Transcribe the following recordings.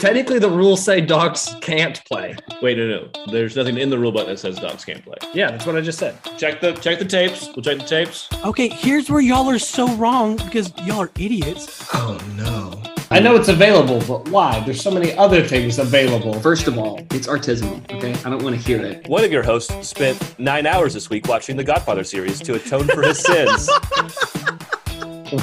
Technically, the rules say dogs can't play. Wait, no, no. There's nothing in the rule book that says dogs can't play. Yeah, that's what I just said. Check the check the tapes. We'll check the tapes. Okay, here's where y'all are so wrong because y'all are idiots. Oh no. I know it's available, but why? There's so many other things available. First of all, it's artisanal, okay? I don't want to hear it. One of your hosts spent nine hours this week watching the Godfather series to atone for his sins.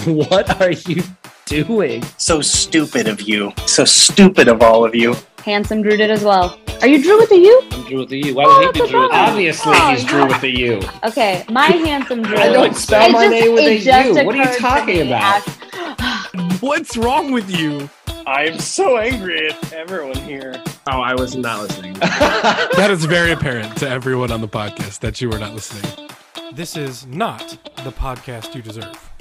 What are you doing? So stupid of you. So stupid of all of you. Handsome Drew did as well. Are you Drew with a U? I'm Drew with the U. Why would he be Drew with the U? Obviously, Oh, he's Drew with the U. Okay, my handsome Drew. I don't spell my name with it a just U. What are you talking about? What's wrong with you? I'm so angry at everyone here. Oh, I was not listening. That is very apparent to everyone on the podcast that you were not listening. This is not the podcast you deserve.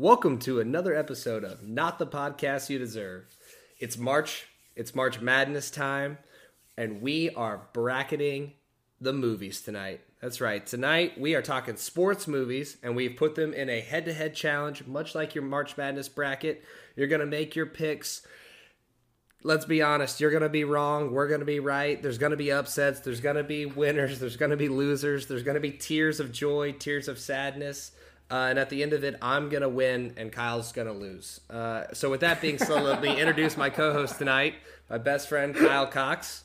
Welcome to another episode of Not the Podcast You Deserve. It's March, it's March Madness time, and we are bracketing the movies tonight. That's right. Tonight we are talking sports movies, and we've put them in a head to head challenge, much like your March Madness bracket. You're going to make your picks. Let's be honest, you're going to be wrong. We're going to be right. There's going to be upsets. There's going to be winners. There's going to be losers. There's going to be tears of joy, tears of sadness. Uh, and at the end of it, I'm going to win and Kyle's going to lose. Uh, so, with that being said, let me introduce my co host tonight, my best friend, Kyle Cox.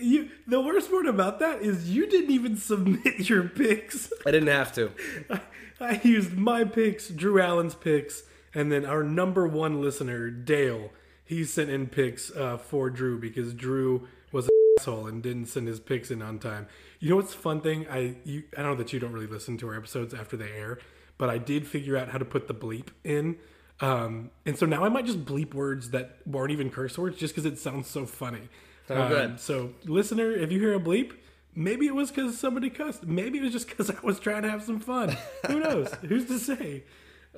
You, the worst part about that is you didn't even submit your picks. I didn't have to. I, I used my picks, Drew Allen's picks, and then our number one listener, Dale, he sent in picks uh, for Drew because Drew was asshole and didn't send his picks in on time. You know what's the fun thing? I you, I know that you don't really listen to our episodes after they air, but I did figure out how to put the bleep in. Um, and so now I might just bleep words that weren't even curse words just because it sounds so funny. Oh, Um, good. So, listener, if you hear a bleep, maybe it was because somebody cussed. Maybe it was just because I was trying to have some fun. Who knows? Who's to say?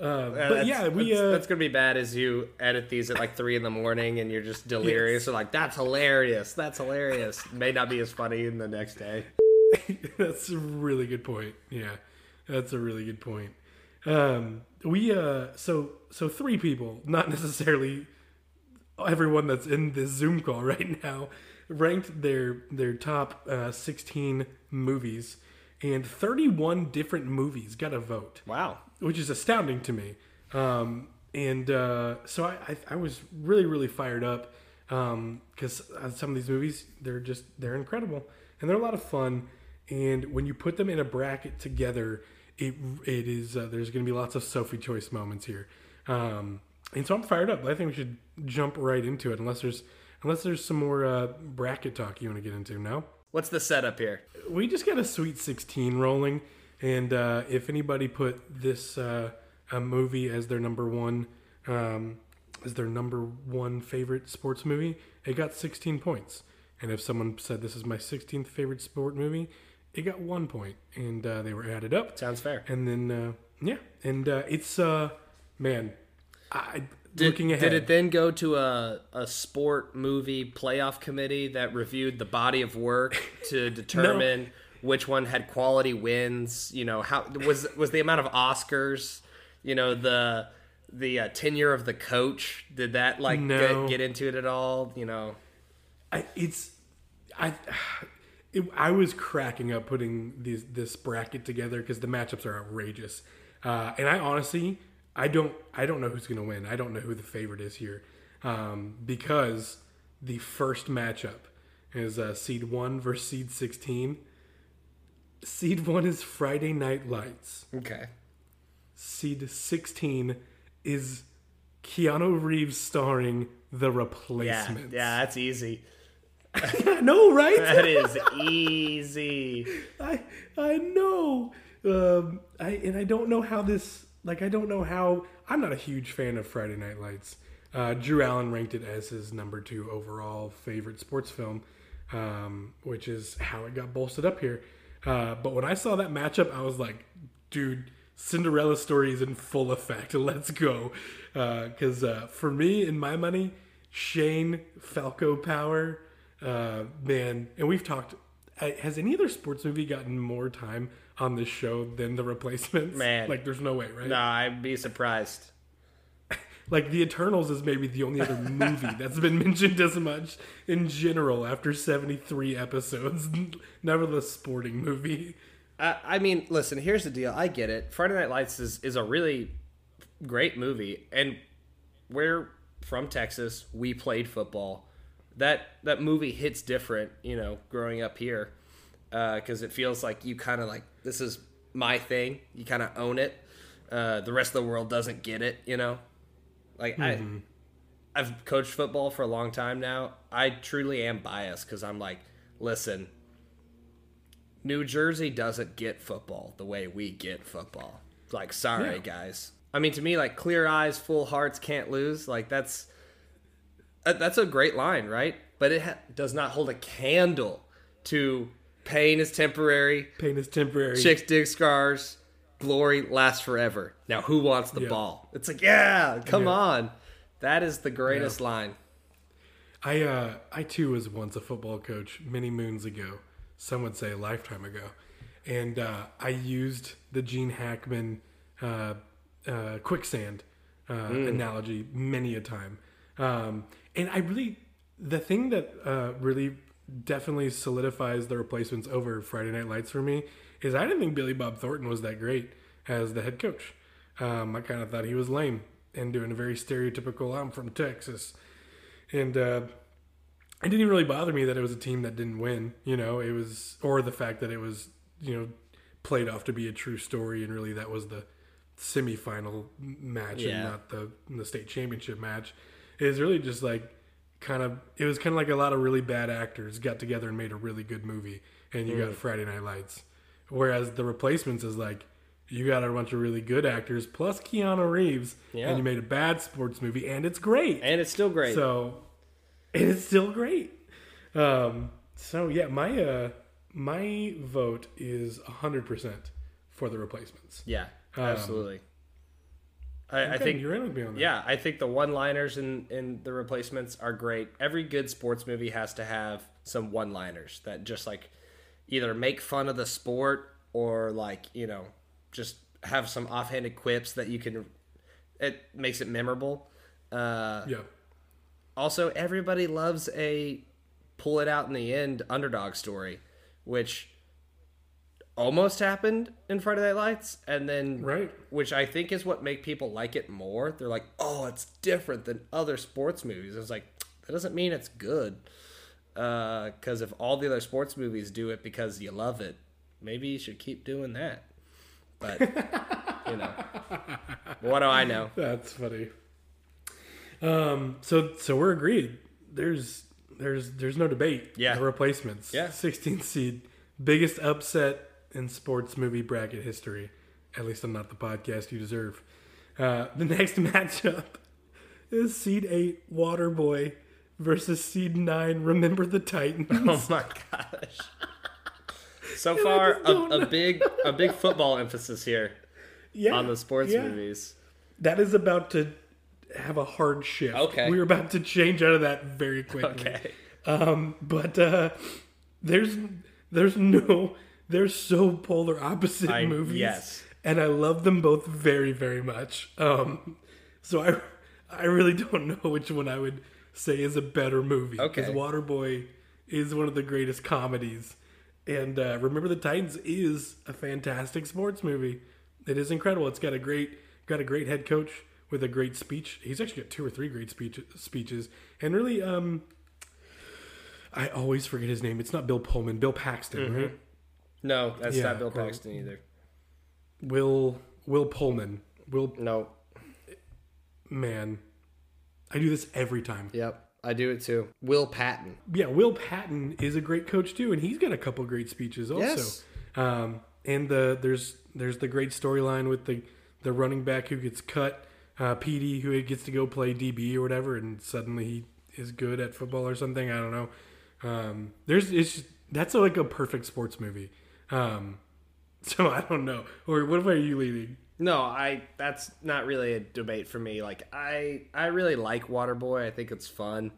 Uh, but That's- yeah, we. that's, Uh, that's gonna be bad as you edit these at like three in the morning and you're just delirious. Or like, that's hilarious. That's hilarious. May not be as funny in the next day. that's a really good point. Yeah, that's a really good point. Um, we uh, so so three people, not necessarily everyone that's in this Zoom call right now, ranked their their top uh, sixteen movies, and thirty one different movies got a vote. Wow. which is astounding to me. Um, and uh, so I, I, I was really, really fired up because uh, some of these movies they're just they're incredible and they're a lot of fun. And when you put them in a bracket together, it it is uh, there's going to be lots of Sophie choice moments here. Um, and so I'm fired up. I think we should jump right into it, unless there's unless there's some more uh, bracket talk you want to get into. No What's the setup here? we just got a sweet 16 rolling and uh, if anybody put this uh, a movie as their number one um, as their number one favorite sports movie it got 16 points and if someone said this is my 16th favorite sport movie it got one point and uh, they were added up Sounds fair. and then uh, yeah and uh, it's uh man I, Did, looking ahead did it then go to a, a sport movie playoff committee that reviewed the body of work to determine which one had quality wins? You know, how was was the amount of Oscars? You know, the the uh, tenure of the coach. Did that like No. get, get into it at all? You know, I, it's I it, I was cracking up putting these this bracket together because the matchups are outrageous, uh, and I honestly I don't I don't know who's gonna win. I don't know who the favorite is here um, because the first matchup is uh, seed one versus seed sixteen. Seed one is Friday Night Lights. okay. Seed sixteen is Keanu Reeves starring The Yeah, Replacements. yeah, that's easy. I know, right? That is easy. I I know. Um, I and I don't know how this. Like I don't know how. I'm not a huge fan of Friday Night Lights. Uh, Drew Allen ranked it as his number two overall favorite sports film, um, which is how it got bolstered up here. Uh, but when I saw that matchup, I was like, dude, Cinderella story is in full effect. Let's go. Because uh, for me, in my money, Shane Falco Power, uh, man, and we've talked. uh, Has any other sports movie gotten more time on this show than the replacements? Man. like there's no way, right? No, I'd be surprised. Like the Eternals is maybe the only other movie that's been mentioned as much in general after 73 episodes. Nevertheless, sporting movie. I, I mean, listen. Here's the deal. I get it. Friday Night Lights is is a really great movie, and we're from Texas. We played football. That that movie hits different, you know, growing up here, uh, because it feels like you kind of like this is my thing. You kind of own it. Uh, the rest of the world doesn't get it, you know. Like I, I've coached football for a long time now. I truly am biased because I'm like, listen, New Jersey doesn't get football the way we get football. Like, sorry, Yeah. guys. I mean, to me, like clear eyes, full hearts, can't lose. Like that's that's a great line, right? But it ha- does not hold a candle to pain is temporary, Pain is temporary. chicks dig scars, glory lasts forever. Now, who wants the Yeah. ball? It's like, yeah, come Yeah. on. That is the greatest line. I uh I too was once a football coach many moons ago. Some would say a lifetime ago. And uh, I used the Gene Hackman uh, uh, quicksand uh, analogy many a time. Um, and I really, the thing that uh, really definitely solidifies the replacements over Friday Night Lights for me is I didn't think Billy Bob Thornton was that great as the head coach. Um, I kind of thought he was lame and doing a very stereotypical, I'm from Texas. And uh, it didn't even really bother me that it was a team that didn't win, you know, it was, or the fact that it was, you know, played off to be a true story and really that was the semifinal match Yeah. and not the the state championship match. It was really just like kind of it was kind of like a lot of really bad actors got together and made a really good movie and you Mm. got Friday Night Lights. Whereas the replacements is like you got a bunch of really good actors plus Keanu Reeves Yeah. and you made a bad sports movie and it's great. And it's still great. So, and it's still great. Um, so yeah, my uh, my vote is hundred percent for the replacements. yeah, absolutely. I, I Okay, think you're in with me on that. Yeah, I think the one-liners in in the replacements are great. Every good sports movie has to have some one-liners that just like either make fun of the sport or like you know just have some offhanded quips that you can. It makes it memorable. Uh, yeah, also, everybody loves a pull it out in the end underdog story, which almost happened in Friday Night Lights, and then Right. which I think is what make people like it more. They're like, oh, it's different than other sports movies. It's like that doesn't mean it's good, because if all the other sports movies do it because you love it, maybe you should keep doing that. But you know, what do I know? that's funny. Um, so so we're agreed. There's there's there's no debate. Yeah. the replacements. Yeah. 16th seed, biggest upset in sports movie bracket history. At least I'm not the podcast you deserve. Uh, the next matchup is seed eight Waterboy versus seed nine Remember the Titans. Oh my gosh. So far, a, a big a big football emphasis here yeah, on the sports yeah. movies. That is about to have a hard shift. Okay. we're about to change out of that very quickly. Okay. Um, but uh, there's there's no they're so polar opposite I- movies. yes. and I love them both very very much. Um, so I I really don't know which one I would say is a better movie. Okay. because Waterboy is one of the greatest comedies, and uh, Remember the Titans is a fantastic sports movie. It is incredible. It's got a great got a great head coach with a great speech. He's actually got two or three great speech, speeches, and really, um, I always forget his name. It's not Bill Pullman. Bill Paxton, right? No, that's Yeah, not Bill Paxton either. Will Will Pullman. Will No. man, I do this every time. Yep. I do it too. Will Patton. Yeah, Will Patton is a great coach too, and he's got a couple great speeches also. Yes. Um, and the there's there's the great storyline with the the running back who gets cut, uh, PD who gets to go play DB or whatever, and suddenly he is good at football or something. I don't know. Um, there's it's that's like a perfect sports movie. Um, so I don't know. Or what are you leading? No, I that's not really a debate for me. Like I I really like Waterboy. I think it's fun.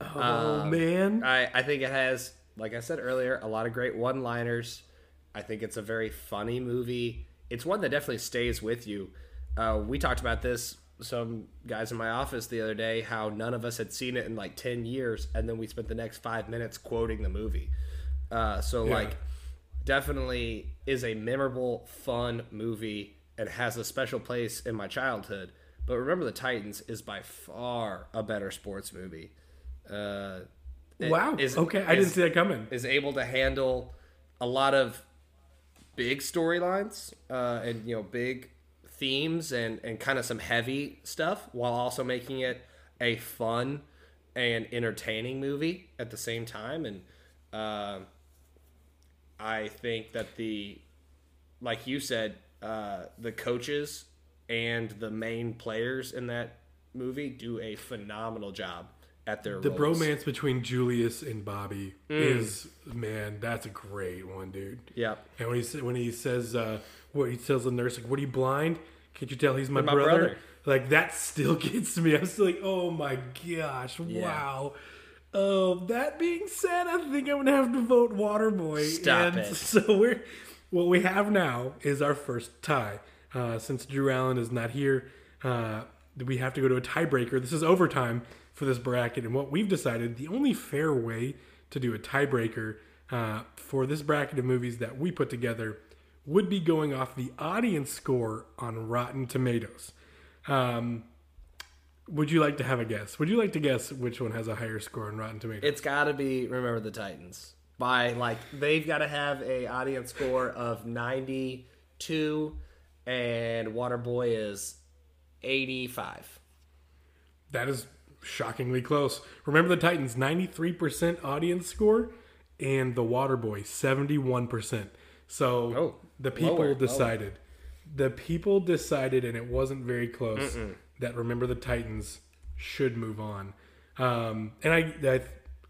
Oh Um, man, I I think it has like I said earlier, a lot of great one-liners. I think it's a very funny movie. It's one that definitely stays with you. Uh, we talked about this some guys in my office the other day how none of us had seen it in like 10 years and then we spent the next five minutes quoting the movie uh, so Yeah. like definitely is a memorable fun movie and has a special place in my childhood but remember the titans is by far a better sports movie uh, Wow. is- okay, I didn't see that coming. is able to handle a lot of big storylines uh, and you know big themes and and kind of some heavy stuff while also making it a fun and entertaining movie at the same time and uh, I think that the like you said uh, the coaches and the main players in that movie do a phenomenal job at their The roles. bromance between Julius and Bobby Mm. is man, that's a great one, dude. Yep. And when he when he says uh, what he tells the nurse like, "What are you blind? Can't you tell he's my, My brother? brother. Like that still gets me. I'm still like, oh my gosh, wow. Um, that being said, I think I'm gonna have to vote Waterboy. Stop and it. So we're what we have now is our first tie. Uh, since Drew Allen is not here, uh, we have to go to a tiebreaker. This is overtime for this bracket, and what we've decided the only fair way to do a tiebreaker uh, for this bracket of movies that we put together would be going off the audience score on Rotten Tomatoes. Um, would you like to have a guess? Would you like to guess which one has a higher score on Rotten Tomatoes? It's got to be Remember the Titans. By like they've got to have a audience score of 92 and Waterboy is 85. That is shockingly close. Remember the Titans 93% audience score and the Waterboy 71%. So Oh, the people lower, lower. decided. The people decided and it wasn't very close Mm-mm. That Remember the Titans should move on. Um, and I, I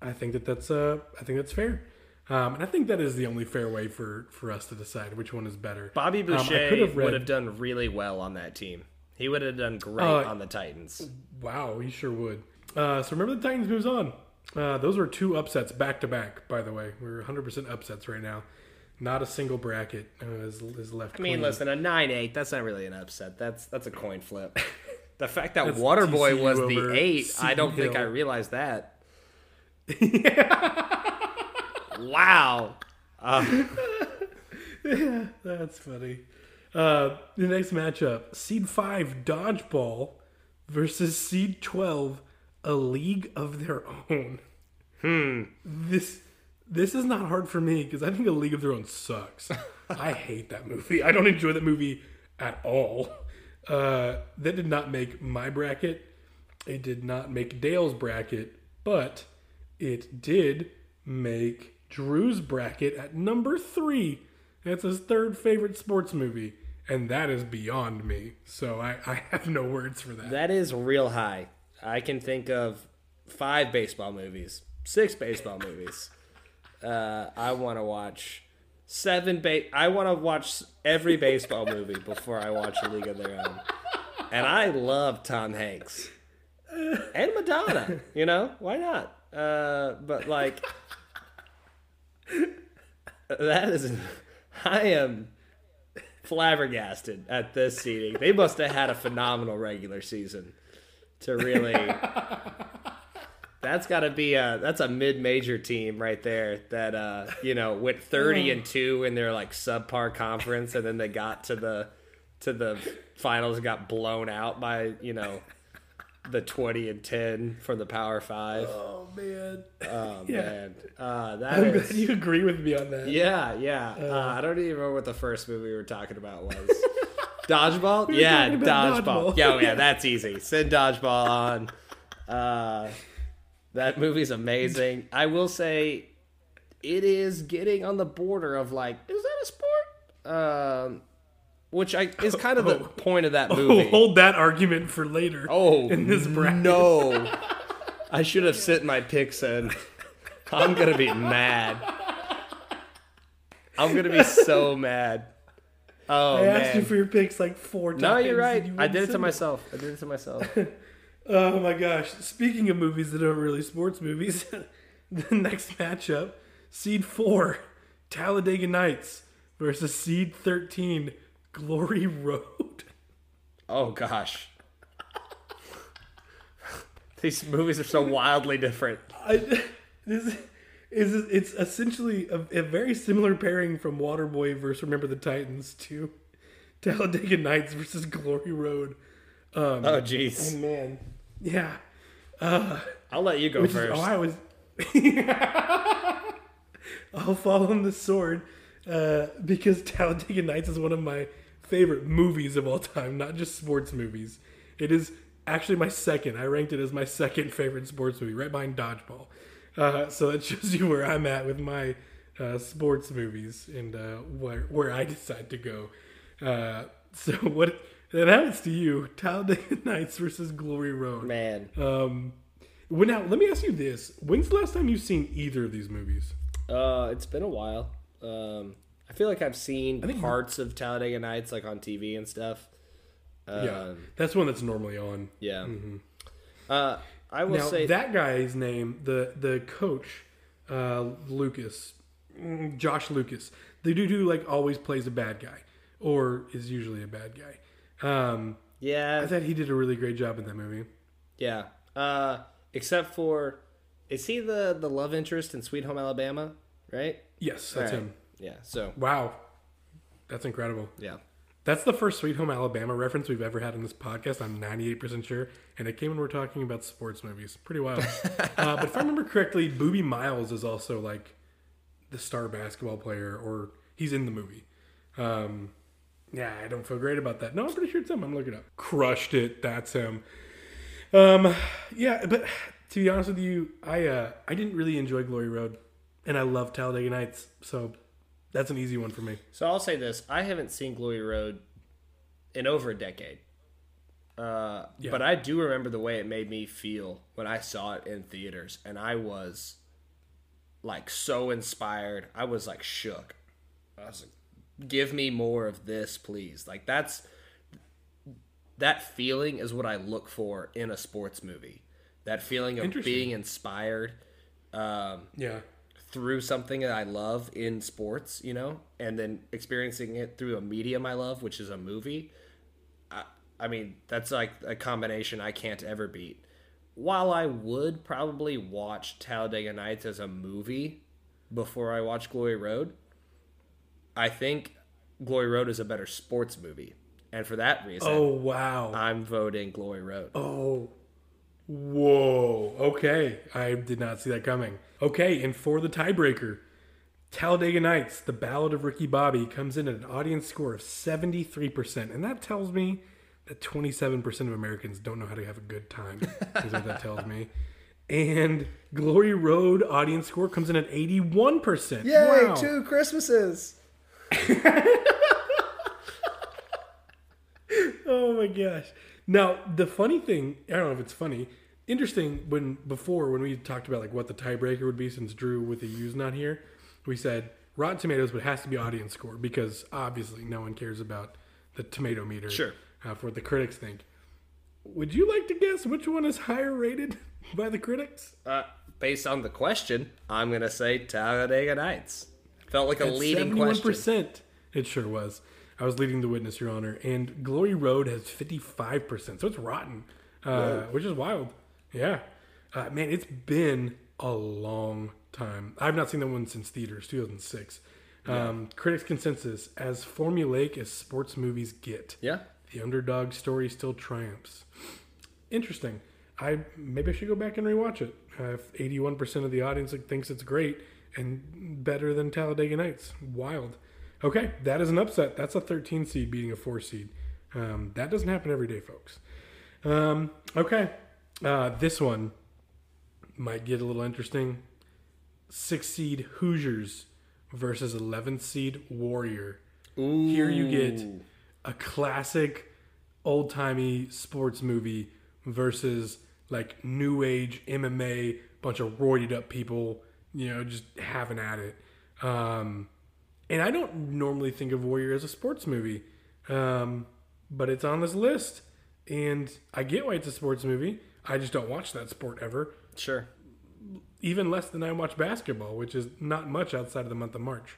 I think that that's uh I think that's fair. Um, and I think that is the only fair way for, for us to decide which one is better. Bobby Um, Boucher could have would have done really well on that team. He would have done great Uh, on the Titans. Wow, he sure would. Uh, so remember the Titans moves on. Uh, those were two upsets back to back. By the way, we're 100 percent upsets right now. Not a single bracket uh, is, is left. I mean, clean. listen, a 9-8, that's not really an upset. That's that's a coin flip. the fact that That's Waterboy was the 8, I don't Seton think I realized that. wow. Uh, yeah, that's funny. Uh, the next matchup: Seed Five Dodgeball versus Seed Twelve, A League of Their Own. Hmm. This this is not hard for me because I think A League of Their Own sucks. I hate that movie. I don't enjoy that movie at all. Uh, that did not make my bracket. It did not make Dale's bracket, but it did make Drew's bracket at number three. That's his third favorite sports movie, and that is beyond me. So I, I have no words for that. That is real high. I can think of five baseball movies, six baseball movies. Uh, I want to watch seven. Ba- I want to watch every baseball movie before I watch A League of Their Own. And I love Tom Hanks and Madonna. You know why not? Uh, but like that is, I am flabbergasted at this seating. They must have had a phenomenal regular season to really. That's got to be a that's a mid-major team right there that uh you know went 30 and 2 in their like subpar conference and then they got to the to the finals and got blown out by, you know, the 20 and 10 for the Power 5. Oh man. Oh Yeah. man. Uh that I'm is- glad you agree with me on that. yeah, yeah. Uh, Uh, I don't even remember what the first movie we were talking about was. Dodgeball? We yeah, dodgeball. Dodgeball. Yeah, oh, yeah, that's easy. Send Dodgeball on. Uh, that movie's amazing. I will say it is getting on the border of like, is that a sport? Um, which I is kind of the point of that movie. Oh, hold that argument for later. Oh, in this bracket. no. I should have sent my picks in. I'm going to be mad. I'm going to be so mad. Oh, I asked man. you for your picks like four times. no, you're right. you I did it to myself. I did it to myself. Oh my gosh. Speaking of movies that aren't really sports movies, the next matchup, Seed 4, Talladega Nights versus seed 13 Glory Road. Oh gosh. These movies are so wildly different. I, this is it's essentially a, a very similar pairing from Waterboy versus Remember the Titans to Talladega Nights versus Glory Road. Um, Oh jeez. oh man, yeah. I'll let you go is, first. oh, I was. I'll fall on the sword uh, because Talladega Nights is one of my favorite movies of all time, not just sports movies. It is actually my second. I ranked it as my second favorite sports movie, right behind Dodgeball. Uh, so that shows you where I'm at with my uh, sports movies and uh, where where I decide to go. Uh, so what? Now happens to you. Talladega Nights versus Glory Road. Man. Um, well, now let me ask you this: When's the last time you've seen either of these movies? Uh, it's been a while. Um, I feel like I've seen parts of Talladega Nights like on TV and stuff. Um, yeah, that's one that's normally on. Yeah. Uh, I will Now say that guy's name, the the coach, uh, Lucas, mm, Josh Lucas, the dude who like always plays a bad guy or is usually a bad guy. Um, yeah, I thought he did a really great job in that movie. yeah. Uh, except for, is he the the love interest in Sweet Home Alabama? Right. Yes, that's Right. him. Yeah. So Wow, that's incredible. yeah. That's the first Sweet Home Alabama reference we've ever had in this podcast. I'm 98% sure. And it came when we're talking about sports movies. Pretty wild. uh, but if I remember correctly, Boobie Miles is also like the star basketball player, or he's in the movie. Um, yeah, I don't feel great about that. No, I'm pretty sure it's him. I'm looking up. Crushed it. That's him. Um, yeah, but to be honest with you, I uh, I didn't really enjoy Glory Road, and I love Talladega Nights, so that's an easy one for me. So I'll say this: I haven't seen Glory Road in over a decade. Uh, Yeah. But I do remember the way it made me feel when I saw it in theaters, and I was like so inspired. I was like shook. I was like, "Give me more of this, please!" Like that's that feeling is what I look for in a sports movie. That feeling of being inspired. Um, Yeah. through something that I love in sports, you know, and then experiencing it through a medium I love, which is a movie. I, I mean, that's like a combination I can't ever beat. While I would probably watch Talladega Nights as a movie before I watch Glory Road, I think Glory Road is a better sports movie. And for that reason, Oh wow. I'm voting Glory Road. Oh. Whoa. Okay. I did not see that coming. Okay, and for the tiebreaker, Talladega Nights, The Ballad of Ricky Bobby, comes in at an audience score of 73%. And that tells me that 27% of Americans don't know how to have a good time, is what that tells me. And Glory Road audience score comes in at 81%. wow. two Christmases! Oh my gosh. Now, the funny thing, I don't know if it's funny, interesting when before when we talked about like what the tiebreaker would be since Drew with the U's not here, we said Rotten Tomatoes but it has to be audience score because obviously no one cares about the tomato meter Sure. uh, for what the critics think. Would you like to guess which one is higher rated by the critics? Uh, based on the question, I'm gonna say Talladega Nights. Felt like a leading question. It sure was. I was leading the witness, Your Honor. And Glory Road has 55%. So it's rotten, uh, which is wild. Yeah. Uh, man, it's been a long time. I've not seen that one since theaters, 2006. Um, critics' consensus as formulaic as sports movies get, Yeah, the underdog story still triumphs. Interesting. I maybe I should go back and rewatch it. Uh, if 81% of the audience thinks it's great and better than Talladega Nights, wild. Okay, that is an upset. That's a 13 seed beating a four seed. Um, that doesn't happen every day, folks. Um, okay, uh, this one might get a little interesting. Six seed Hoosiers versus 11th seed Warrior. Here you get a classic old timey sports movie versus like new age MMA, bunch of roided up people, you know, just having at it. Um, and I don't normally think of Warrior as a sports movie, um, but it's on this list. And I get why it's a sports movie. I just don't watch that sport ever, sure. even less than I watch basketball, which is not much outside of the month of March.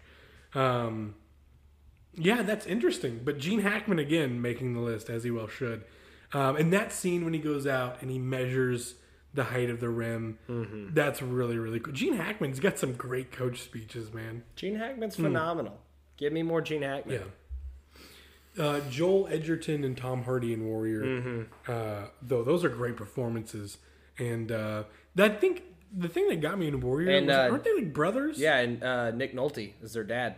Um, Yeah, that's interesting. But Gene Hackman again making the list as he well should. Um, and that scene when he goes out and he measures the height of the rim, Mm-hmm. that's really really cool. Gene Hackman's got some great coach speeches, man. Gene Hackman's phenomenal. Give me more Gene Hackman. Yeah. Uh, Joel Edgerton and Tom Hardy in Warrior, Mm-hmm. uh, though those are great performances. And uh, I think the thing that got me in Warrior And, was, uh, aren't they like brothers? Yeah, and uh, Nick Nolte is their dad.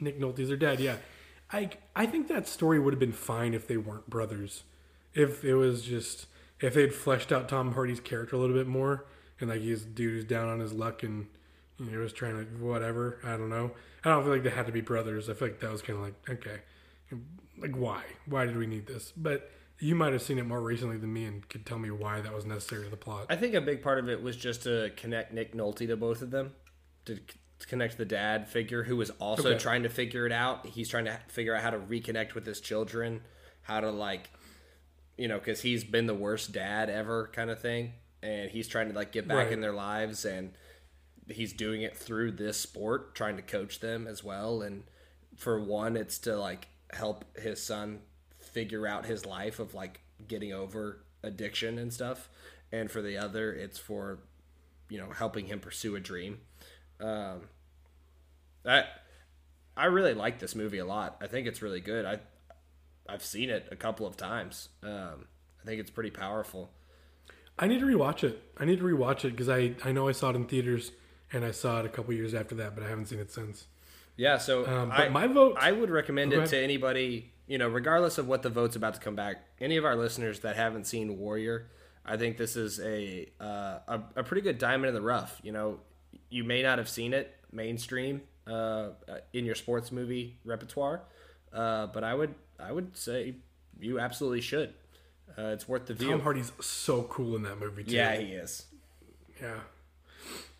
Nick Nolte's their dad. Yeah, I I think that story would have been fine if they weren't brothers. If it was just if they'd fleshed out Tom Hardy's character a little bit more, and like he's dude who's down on his luck and you know was trying to whatever. I don't know. I don't feel like they had to be brothers. I feel like that was kind of like okay, like why? Why did we need this? But you might have seen it more recently than me and could tell me why that was necessary to the plot. I think a big part of it was just to connect Nick Nolte to both of them, to, to connect the dad figure who was also Okay. trying to figure it out. He's trying to figure out how to reconnect with his children, how to like, you know, because he's been the worst dad ever, kind of thing, and he's trying to like get back Right. in their lives, and he's doing it through this sport, trying to coach them as well. And for one, it's to like help his son figure out his life of like getting over addiction and stuff, and for the other, it's for you know helping him pursue a dream. Um, I I really like this movie a lot. I think it's really good. I I've seen it a couple of times. Um, I think it's pretty powerful. I need to rewatch it. I need to rewatch it because I I know I saw it in theaters and I saw it a couple years after that, but I haven't seen it since. Yeah, so Um, but I, my vote- I would recommend it to anybody, you know, regardless of what the vote's about to come back. Any of our listeners that haven't seen Warrior, I think this is a uh, a, a pretty good diamond in the rough. You know, you may not have seen it mainstream uh, in your sports movie repertoire, uh, but I would I would say you absolutely should. Uh, it's worth the view. Tom Hardy's so cool in that movie too. yeah, he is. Yeah.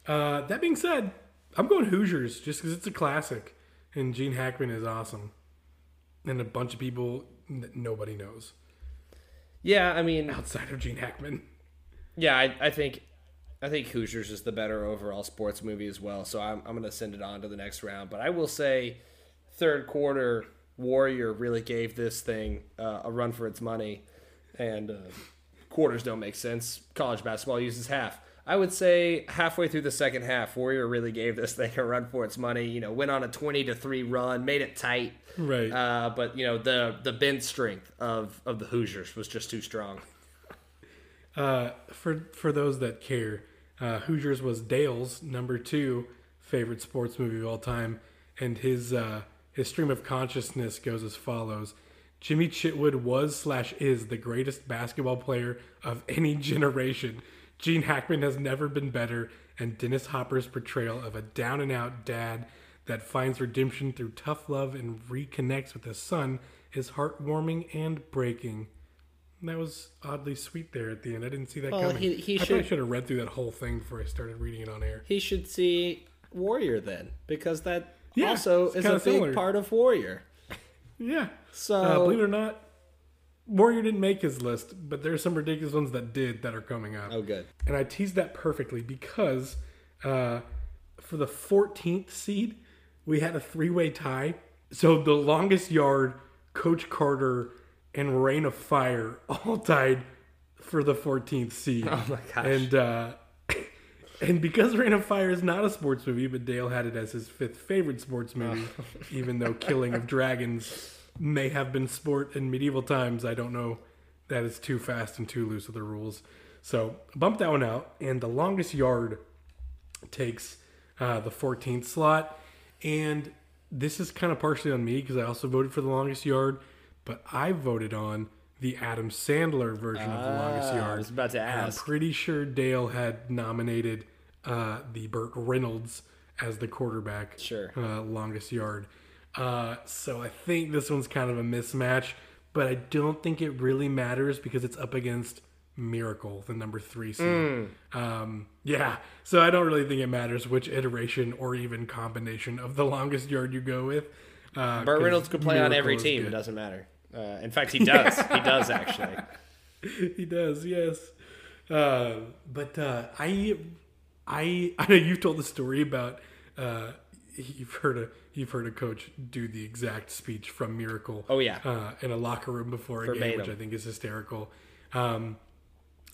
Uh, that being said, I'm going Hoosiers just because it's a classic, and Gene Hackman is awesome, and a bunch of people that nobody knows Yeah, I mean, outside of Gene Hackman. Yeah, I, I think I think Hoosiers is the better overall sports movie as well. So I'm I'm gonna send it on to the next round. But I will say, third quarter Warrior really gave this thing uh, a run for its money, and uh, quarters don't make sense. College basketball uses half. I would say halfway through the second half, Warrior really gave this thing a run for its money. You know, went on a twenty to three run, made it tight. Right. Uh, but you know the the bench strength of of the Hoosiers was just too strong. Uh, for for those that care, uh, Hoosiers was Dale's number two favorite sports movie of all time, and his uh, his stream of consciousness goes as follows: Jimmy Chitwood was slash is the greatest basketball player of any generation. Gene Hackman has never been better, and Dennis Hopper's portrayal of a down and out dad that finds redemption through tough love and reconnects with his son is heartwarming and breaking. That was oddly sweet there at the end. I didn't see that Well, coming. he- he I probably should- should have read through that whole thing before I started reading it on air. he should see Warrior then, because that Yeah, also it's is a big similar. part of Warrior. Yeah. So Uh, believe it or not, Warrior didn't make his list, but there's some ridiculous ones that did that are coming up. oh, good. And I teased that perfectly because uh, for the 14th seed, we had a three way tie. So the longest yard, Coach Carter, and Reign of Fire all tied for the 14th seed. Oh my gosh. And uh, and because Reign of Fire is not a sports movie, but Dale had it as his fifth favorite sports movie, even though Killing of Dragons may have been sport in medieval times. I don't know. That is too fast and too loose with the rules. So bump that one out. And the longest yard takes uh, the 14th slot. And this is kind of partially on me because I also voted for the longest yard, but I voted on the Adam Sandler version of the longest Ah, yard. I was about to And I'm ask. pretty sure Dale had nominated uh, the Burt Reynolds as the quarterback. Sure. Uh, longest yard. Uh, so I think this one's kind of a mismatch, but I don't think it really matters because it's up against Miracle, the number three seed. Mm. Um, yeah, so I don't really think it matters which iteration or even combination of the longest yard you go with. Uh, Burt 'cause Reynolds could play on Miracle every is team. It good. doesn't matter. Uh, in fact, he does. he does actually. he does, yes. Uh, but uh, I, I, I know you've told the story about uh, you've heard a you've heard a coach do the exact speech from Miracle. Oh, yeah. uh, in a locker room before a game, which I think is hysterical. Um,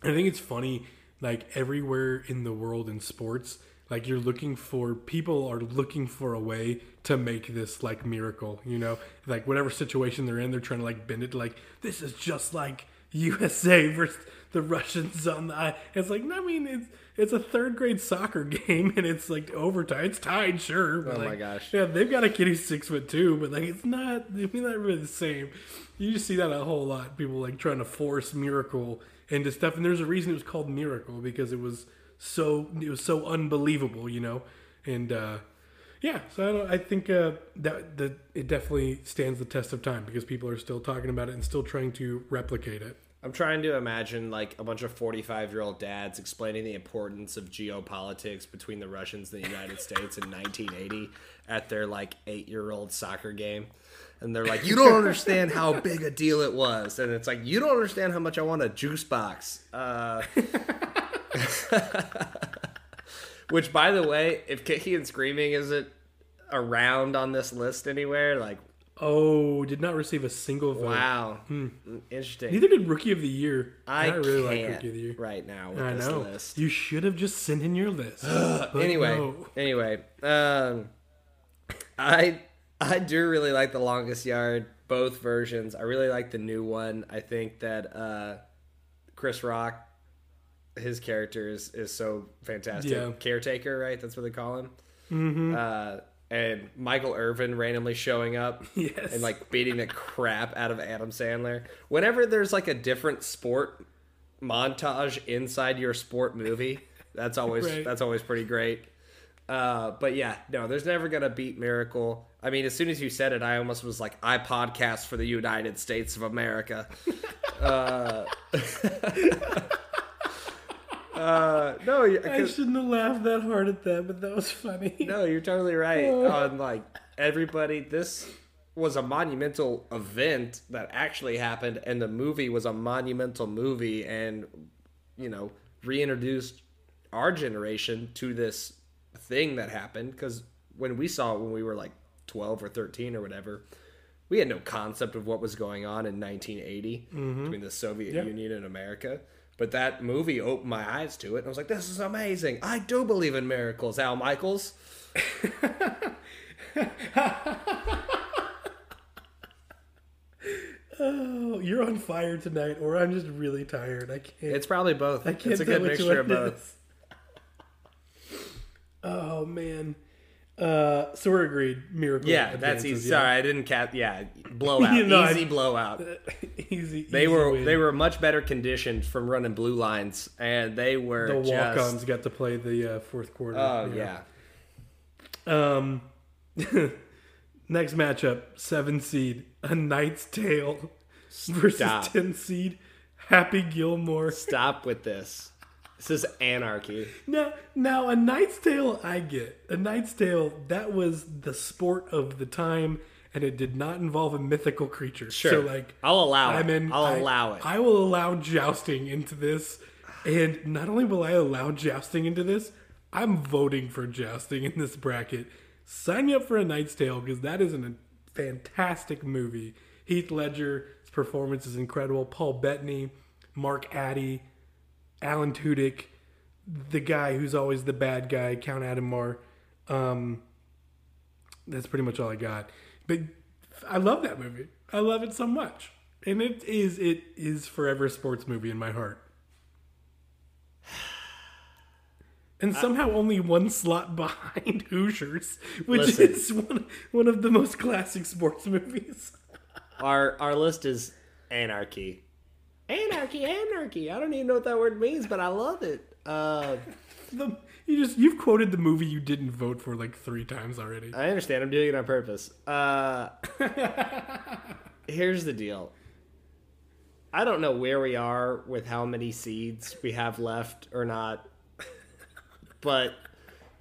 I think it's funny, like everywhere in the world in sports, like you're looking for people are looking for a way to make this like miracle, you know, like whatever situation they're in, they're trying to like bend it to like this is just like USA versus the Russians on the. I- It's like no I mean it's it's a third grade soccer game and it's like overtime. It's tied, sure. But Oh my gosh. yeah, they've got a kid who's six foot two, but like it's not. I mean, not really the same. You just see that a whole lot. People like trying to force miracle into stuff, and there's a reason it was called miracle because it was so it was so unbelievable, you know. And uh, yeah, so I, I think uh, that that it definitely stands the test of time because people are still talking about it and still trying to replicate it. I'm trying to imagine like a bunch of 45 year old dads explaining the importance of geopolitics between the Russians and the United States in 1980 at their like eight year old soccer game. And they're like, you don't understand how big a deal it was. And it's like, you don't understand how much I want a juice box. Uh, which, by the way, if Kicking and Screaming isn't around on this list anywhere, like, Oh, did not receive a single vote. wow. Interesting. Neither did Rookie of the Year. I, really like can't Rookie of the Year. right now with I this know. list. You should have just sent in your list. Anyway, no. anyway, um, I I do really like the longest yard, both versions. I really like the new one. I think that uh, Chris Rock, his character is is so fantastic. Yeah. Caretaker, right? That's what they call him. Mm-hmm. Uh, and Michael Irvin randomly showing up Yes. and like beating the crap out of Adam Sandler. Whenever there's like a different sport montage inside your sport movie, that's always Right. that's always pretty great. Uh, but yeah, no, there's never gonna beat Miracle. I mean, as soon as you said it, I almost was like, I podcast for the United States of America. uh, uh, no, I shouldn't have laughed that hard at that, but that was funny. no, you're totally right. On like everybody, this was a monumental event that actually happened, and the movie was a monumental movie, and you know, reintroduced our generation to this thing that happened. Because when we saw it when we were like 12 or 13 or whatever, we had no concept of what was going on in 1980 mm-hmm. between the Soviet Yeah. Union and America. But that movie opened my eyes to it, and I was like, "This is amazing! I do believe in miracles." Al Michaels. Oh, you're on fire tonight, or I'm just really tired. I can't. It's probably both. I can't It's a good mixture of both. Oh man. Uh, so we're agreed. Miracle. Yeah, that's easy. yeah. Sorry, I didn't cap. Yeah, blowout, You know, I- easy blowout. easy. They easy were win. they were much better conditioned from running blue lines, and they were the walk-ons got to play the uh, fourth quarter. Oh yeah. Um, next matchup: seven seed, A Knight's Tale versus Stop. ten seed, Happy Gilmore. Stop with this. This is anarchy. Now, now, A Knight's Tale, I get. A Knight's Tale, that was the sport of the time, and it did not involve a mythical creature. Sure. So, like, I'll allow I'm it. in. I'll I- allow it. I will allow jousting into this, and not only will I allow jousting into this, I'm voting for jousting in this bracket. Sign me up for A Knight's Tale because that is an, a fantastic movie. Heath Ledger's performance is incredible. Paul Bettany, Mark Addy, Alan Tudyk, the guy who's always the bad guy, Count Adhemar. Um, that's pretty much all I got. But I love that movie. I love it so much, and it is it is forever a sports movie in my heart. And somehow only one slot behind Hoosiers, which Listen. is one, one of the most classic sports movies. Our our list is anarchy. Anarchy, anarchy. I don't even know what that word means, but I love it. Uh, The, you just you've quoted the movie you didn't vote for like three times already. I understand. I'm doing it on purpose. Uh, here's the deal. I don't know where we are with how many seeds we have left or not, but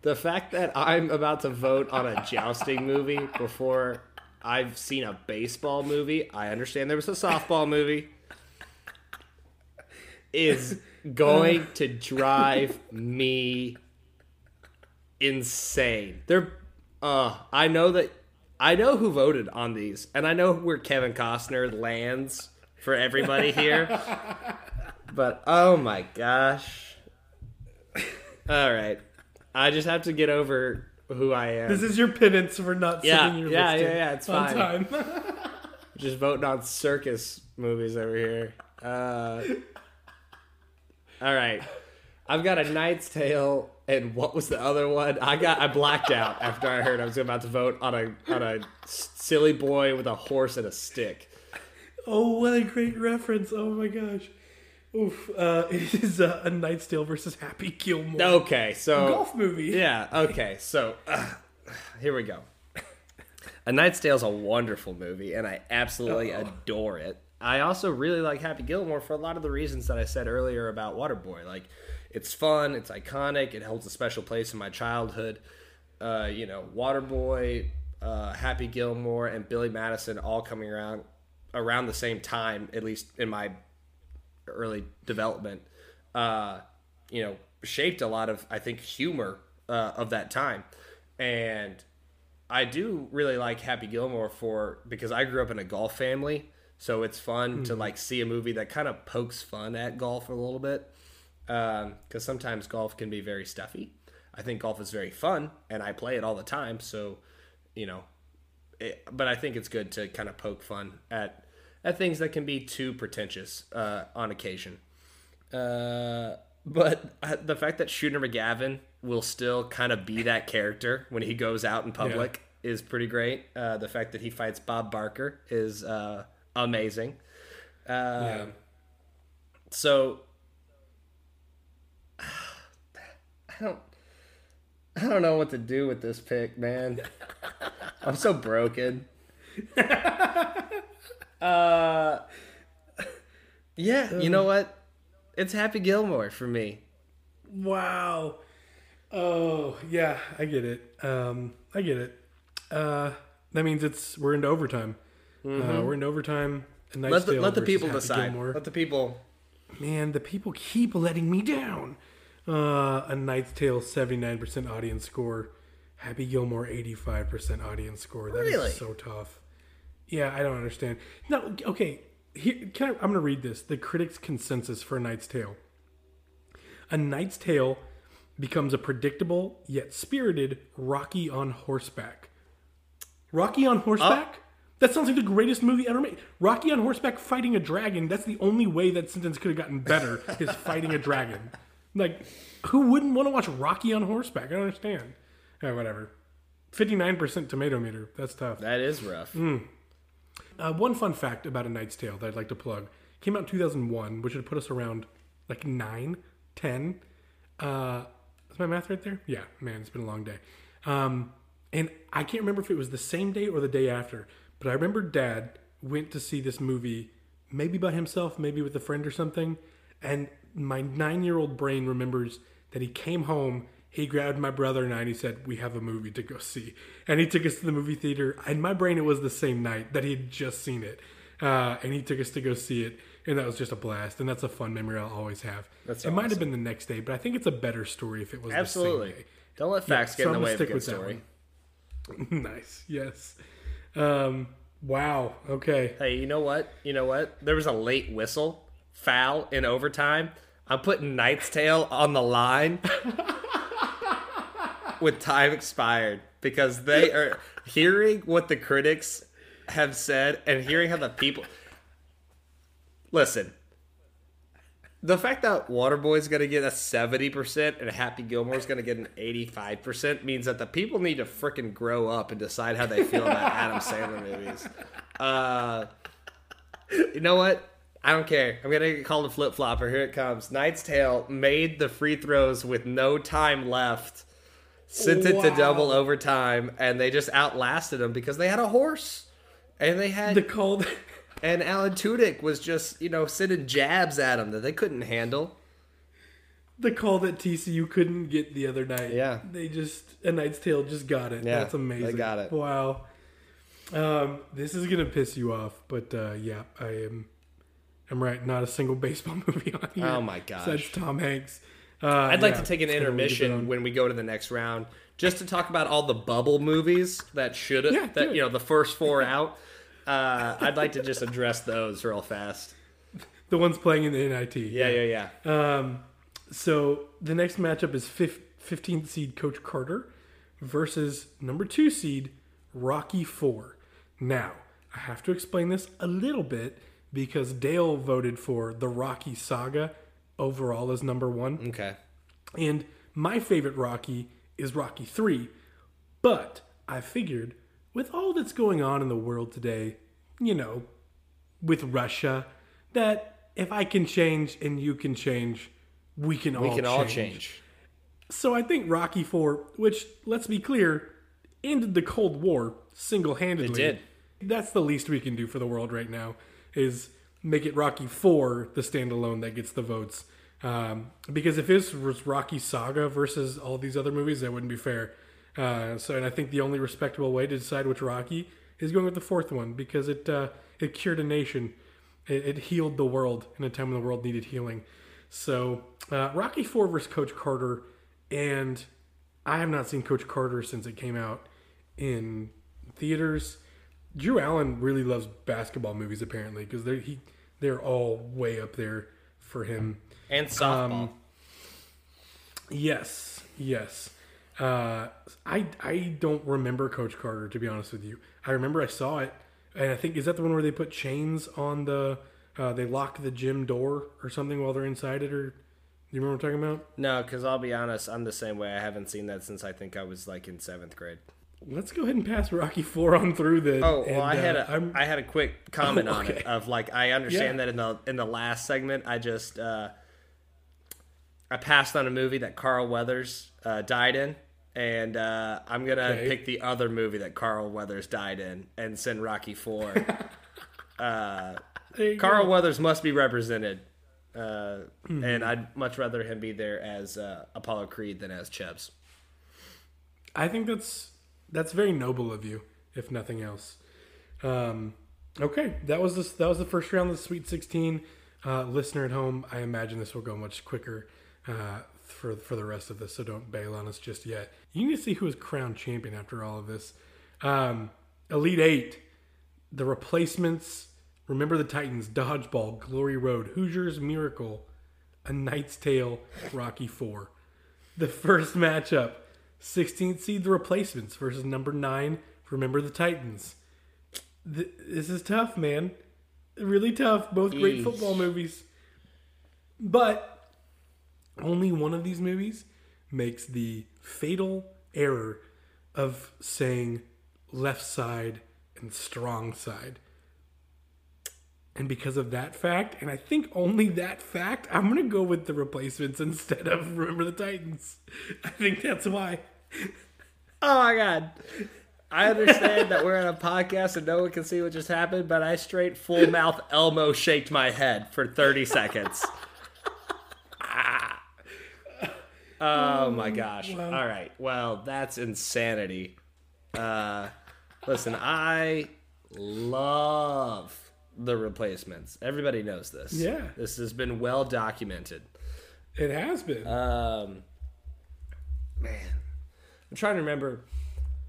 the fact that I'm about to vote on a jousting movie before I've seen a baseball movie, I understand there was a softball movie, is going to drive me insane. They're uh I know that I know who voted on these, and I know where Kevin Costner lands for everybody here. but oh my gosh! All right, I just have to get over who I am. This is your penance for not Yeah, sending your yeah, yeah, yeah, it's fine. time. just voting on circus movies over here. Uh, all right, I've got a Knight's Tale, and what was the other one? I got I blacked out after I heard I was about to vote on a on a silly boy with a horse and a stick. oh, what a great reference! Oh my gosh. Oof. Uh, it is uh, a Knight's Tale versus Happy Gilmore. Okay, so golf movie. Yeah. Okay. So uh, here we go. A Knight's Tale is a wonderful movie, and I absolutely adore it. I also really like Happy Gilmore for a lot of the reasons that I said earlier about Waterboy. Like, it's fun, it's iconic, it holds a special place in my childhood. Uh, you know, Waterboy, uh, Happy Gilmore, and Billy Madison all coming around around the same time, at least in my early development, uh, you know, shaped a lot of I think humor uh, of that time, and I do really like Happy Gilmore for because I grew up in a golf family, so it's fun to like see a movie that kind of pokes fun at golf a little bit, because sometimes golf can be very stuffy. I think golf is very fun, and I play it all the time, so you know, it, but I think it's good to kind of poke fun at at things that can be too pretentious uh, on occasion. Uh, but the fact that Shooter McGavin will still kind of be that character when he goes out in public is pretty great. Uh, the fact that he fights Bob Barker is uh, amazing. Uh, Yeah. So I don't I don't know what to do with this pick, man. I'm so broken. uh Yeah, you know what? It's Happy Gilmore for me. Wow. Oh yeah, I get it. Um, I get it. Uh, that means it's we're into overtime. Uh, we're in overtime. A Mm-hmm. Let the, let the people Happy decide. Gilmore. Let the people Man, the people keep letting me down. Uh, a Knight's Tale, 79% audience score. Happy Gilmore, 85% audience score. That is Really? so tough. Yeah, I don't understand. No, okay. Here, can I, I'm going to read this. The critics' consensus for A Knight's Tale. A Knight's Tale becomes a predictable yet spirited Rocky on horseback. Rocky on horseback? That sounds like the greatest movie ever made. Rocky on horseback fighting a dragon. That's the only way that sentence could have gotten better is fighting a dragon. Like, who wouldn't want to watch Rocky on horseback? I don't understand. Yeah, whatever. 59% tomato meter. That's tough. that is rough. Uh, one fun fact about A Knight's Tale that I'd like to plug came out in 2001, which would put us around like 9, 10. Uh, is my math right there? Yeah, man, it's been a long day. Um, and I can't remember if it was the same day or the day after, but I remember dad went to see this movie, maybe by himself, maybe with a friend or something. And my nine year old brain remembers that he came home, he grabbed my brother and I, and he said, We have a movie to go see. And he took us to the movie theater. In my brain, it was the same night that he had just seen it. Uh, and he took us to go see it. And that was just a blast. And that's a fun memory I'll always have. That's it might have been the next day, but I think it's a better story if it was Absolutely. the same day. Absolutely. Don't let facts get so in the way of a good story. nice. Yes. Um, wow. Okay. Hey, you know what? You know what? There was a late whistle, foul in overtime. I'm putting Knight's Tale on the line with time expired because they are hearing what the critics have said and hearing how the people listen. The fact that Waterboy's going to get a 70% and Happy Gilmore's going to get an 85% means that the people need to freaking grow up and decide how they feel about Adam Sandler movies. Uh, you know what? I don't care. I'm gonna get called a flip flopper. Here it comes. Knight's Tale made the free throws with no time left, sent it to Wow. double overtime, and they just outlasted them because they had a horse, and they had The call. And Alan Tudyk was just you know sending jabs at them that they couldn't handle. the call that TCU couldn't get the other night. Yeah. They just a Knight's Tale just got it. Yeah, That's amazing. they got it. Wow. Um, this is gonna piss you off, but uh, yeah, I am. I'm right. Not a single baseball movie on here. Oh my gosh. Besides Tom Hanks. Uh, I'd like yeah, to take an it's gonna leave it intermission when we go to the next round, just to talk about all the bubble movies that should have Yeah, that you know the first four out. Uh, I'd like to just address those real fast. the ones playing in the NIT. Yeah, yeah, yeah. Um, so the next matchup is 15th seed Coach Carter versus number two seed Rocky Four. Now, I have to explain this a little bit because Dale voted for the Rocky Saga overall as number one. Okay. And my favorite Rocky is Rocky 3. But I figured with all that's going on in the world today, you know, with Russia, that if I can change and you can change, we can We all can change. all change. So I think Rocky 4, which let's be clear, ended the Cold War single-handedly. It did. That's the least we can do for the world right now is make it Rocky 4 the standalone that gets the votes. Um, because if this was Rocky Saga versus all these other movies, that wouldn't be fair. Uh, so, and I think the only respectable way to decide which Rocky is going with the fourth one because it uh, it cured a nation, it, it healed the world in a time when the world needed healing. So, uh, Rocky Four versus Coach Carter, and I have not seen Coach Carter since it came out in theaters. Drew Allen really loves basketball movies apparently because they're he they're all way up there for him. And softball. Um, Yes, yes. Uh, I I don't remember Coach Carter to be honest with you. I remember I saw it, and I think is that the one where they put chains on the uh, they lock the gym door or something while they're inside it, or do you remember what I'm talking about? no, because I'll be honest, I'm the same way. I haven't seen that since I think I was like in seventh grade. Let's go ahead and pass Rocky Four on through the. Oh well, and, I had uh, a I'm- I had a quick comment Oh, on it of like I understand Yeah. that in the in the last segment I just uh, I passed on a movie that Carl Weathers uh, died in, and uh, I'm gonna Okay. pick the other movie that Carl Weathers died in and send Rocky Four. you Carl go. Weathers must be represented, uh, Hmm. and I'd much rather him be there as uh, Apollo Creed than as Chubbs. I think that's that's very noble of you, if nothing else. Um, okay, that was this. That was the first round of the Sweet Sixteen. Uh, listener at home, I imagine this will go much quicker uh, for for the rest of this. So don't bail on us just yet. You need to see who is crowned champion after all of this. Um, Elite Eight, the replacements. Remember the Titans, Dodgeball, Glory Road, Hoosiers, Miracle, A Knight's Tale, Rocky Four. The first matchup 16th seed, the replacements versus number nine, remember the Titans. Th- this is tough, man. Really tough. Both great Eesh. football movies. But only one of these movies makes the fatal error of saying left side and strong side. And because of that fact, and I think only that fact, I'm going to go with the replacements instead of Remember the Titans. I think that's why. Oh my god. I understand that we're on a podcast and no one can see what just happened, but I straight full mouth Elmo shaked my head for 30 seconds. Ah. Oh my gosh. All right. Well, that's insanity. Uh, listen, I love the replacements. Everybody knows this. Yeah. This has been well documented. It has been. Um, man, I'm trying to remember.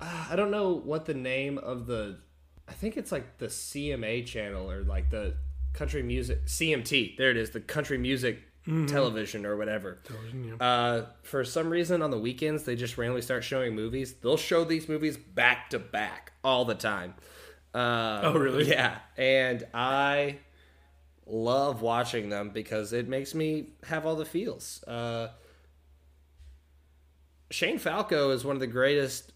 Uh, I don't know what the name of the. I think it's like the CMA channel or like the country music CMT. There it is, the country music television or whatever. Uh, for some reason, on the weekends they just randomly start showing movies. They'll show these movies back to back all the time. Um, Oh, really? Yeah, and I love watching them because it makes me have all the feels. Uh, Shane Falco is one of the greatest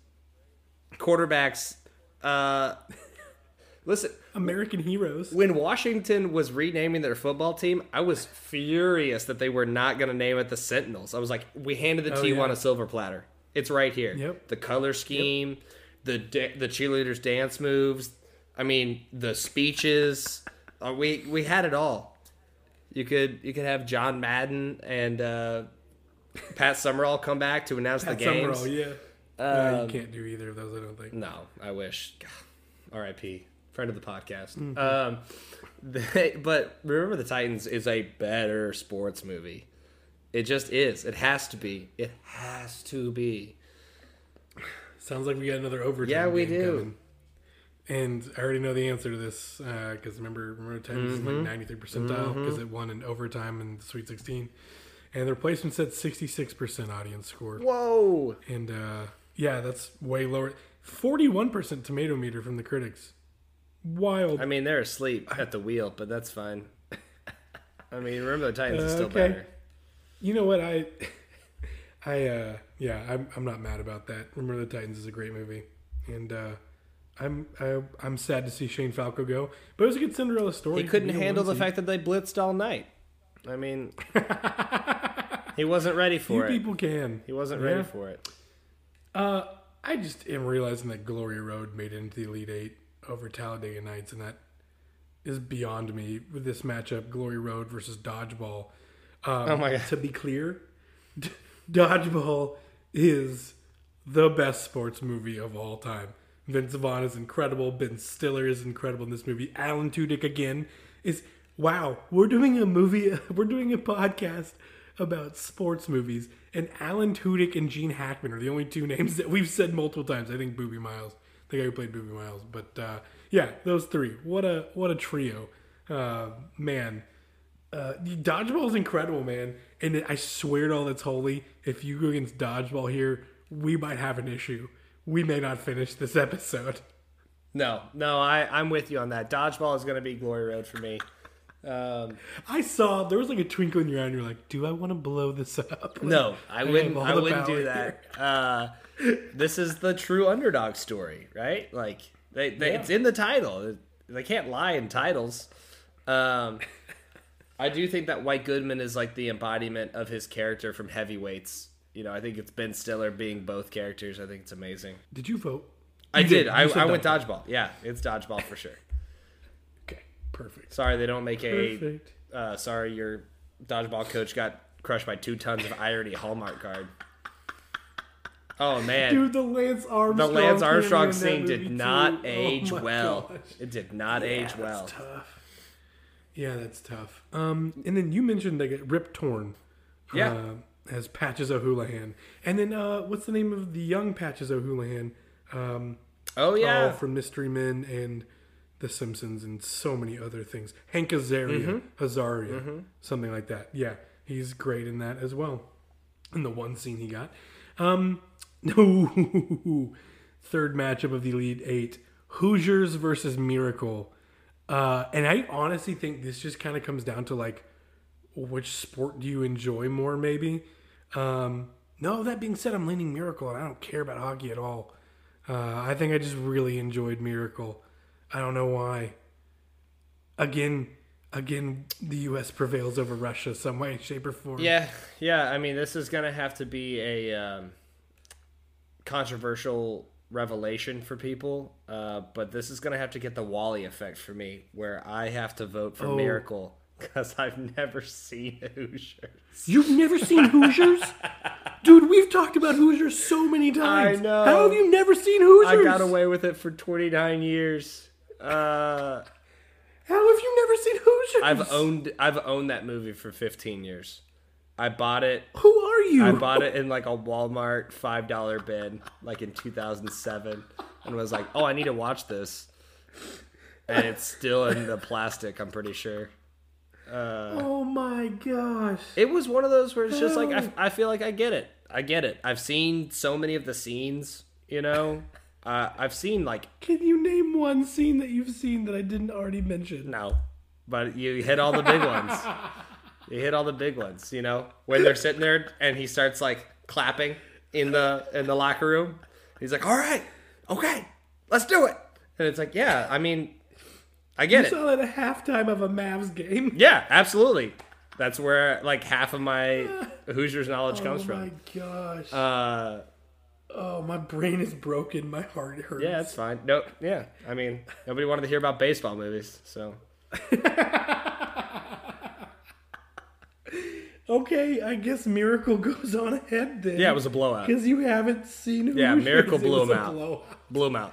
quarterbacks. Uh, listen, American Heroes. when Washington was renaming their football team, I was furious that they were not going to name it the Sentinels. I was like, we handed the Oh, team yeah. on a silver platter. It's right here. Yep. The color scheme, the da- the cheerleaders' dance moves. I mean, the speeches. Uh, we we had it all. You could you could have John Madden and uh, Pat Summerall come back to announce Pat the games. Summerall, yeah. no, Um, you can't do either of those, I don't think. No, I wish. God, R.I.P. Friend of the podcast. Mm-hmm. Um, they, but remember, the Titans is a better sports movie. It just is. It has to be. It has to be. Sounds like we got another overtime. Yeah, we do. coming. And I already know the answer to this because remember, remember, Titans is Mm-hmm. like ninety three percentile because it won in overtime in the Sweet Sixteen, and the replacement said sixty six percent audience score. Whoa. And uh, yeah, that's way lower. Forty one percent tomato meter from the critics. Wild. I mean, they're asleep at the wheel, but that's fine. I mean, remember the Titans is Uh, still okay. better. You know what I, I uh, yeah, I'm I'm not mad about that. Remember the Titans is a great movie, and uh, I'm I, I'm sad to see Shane Falco go, but it was a good Cinderella story. He couldn't handle the fact that they blitzed all night. I mean, he wasn't ready for few it. people can. He wasn't Yeah. ready for it. Uh, I just am realizing that Glory Road made it into the Elite Eight over Talladega Nights, and that is beyond me with this matchup: Glory Road versus Dodgeball. Um, Oh my God. To be clear, Dodgeball is the best sports movie of all time. Vince Vaughn is incredible. Ben Stiller is incredible in this movie. Alan Tudyk again is wow. We're doing a movie. We're doing a podcast about sports movies, and Alan Tudyk and Gene Hackman are the only two names that we've said multiple times. I think Boobie Miles, the guy who played Boobie Miles, but uh, yeah, those three. What a what a trio, uh, man. Uh, dodgeball is incredible, man. And I swear to all that's holy, if you go against dodgeball here, we might have an issue. We may not finish this episode. No, no, I, I'm with you on that. Dodgeball is going to be Glory Road for me. Um, I saw there was like a twinkle in your eye, and you're like, "Do I want to blow this up?" no, I wouldn't. all I wouldn't do that. Uh, this is the true underdog story, right? Like they, they it's in the title. They can't lie in titles. Um, I do think that White Goodman is like the embodiment of his character from Heavyweights. You know, I think it's Ben Stiller being both characters. I think it's amazing. Did you vote? I You did. I, I went dodgeball. Yeah, it's dodgeball for sure. Perfect. Sorry, they don't make a. Uh, sorry, your dodgeball coach got crushed by two tons of irony Hallmark card. Oh man, Dude, the Lance Armstrong. the Lance Armstrong scene did not too. Oh age my well. gosh. It did not Yeah, age that's well. tough. Yeah, that's tough. Um, and then you mentioned they get Rip Torn. Yeah. Uh, as Patches O'Houlihan, and then uh, what's the name of the young Patches O'Houlihan? Um, Oh yeah, oh, from Mystery Men and The Simpsons and so many other things. Hank Azaria, Mm-hmm. Azaria, something like that. Yeah, he's great in that as well. In the one scene he got. Um, no, third matchup of the Elite Eight: Hoosiers versus Miracle. Uh, and I honestly think this just kind of comes down to like, which sport do you enjoy more? Maybe. Um, no, that being said, I'm leaning Miracle, and I don't care about hockey at all. Uh, I think I just really enjoyed Miracle. I don't know why. Again, again, the U.S. prevails over Russia some way, shape, or form. yeah, yeah. I mean, this is gonna have to be a um, controversial revelation for people, uh, but this is gonna have to get the Wally effect for me, where I have to vote for Oh. Miracle because I've never seen Hoosiers. You've never seen Hoosiers, dude? We've talked about Hoosiers so many times. I know. How have you never seen Hoosiers? I got away with it for 29 years. Uh, How have you never seen Hoosiers? I've owned I've owned that movie for 15 years. I bought it. Who are you? I bought it in like a Walmart five dollar bin, like in 2007, and was like, "Oh, I need to watch this." And it's still in the plastic. I'm pretty sure. Oh my gosh. It was one of those where it's just like I, I feel like I get it. I get it. I've seen so many of the scenes. You know, uh, I've seen like Can you name one scene that you've seen that I didn't already mention? No, but you hit all the big ones. You hit all the big ones. You know when they're sitting there and he starts like clapping in the in the locker room. He's like, "All right, okay, let's do it." And it's like, "Yeah, I mean, I get You it. saw that at halftime of a Mavs game. Yeah, absolutely. That's where like half of my Hoosiers knowledge comes oh from." my gosh. Uh, oh, my brain is broken. My heart hurts. yeah, it's fine. No, yeah. I mean, nobody wanted to hear about baseball movies, so Okay, I guess Miracle goes on ahead then. yeah, it was a blowout. Because you haven't seen Hoosiers. Yeah, Miracle blew him out. blowout. Blew him out.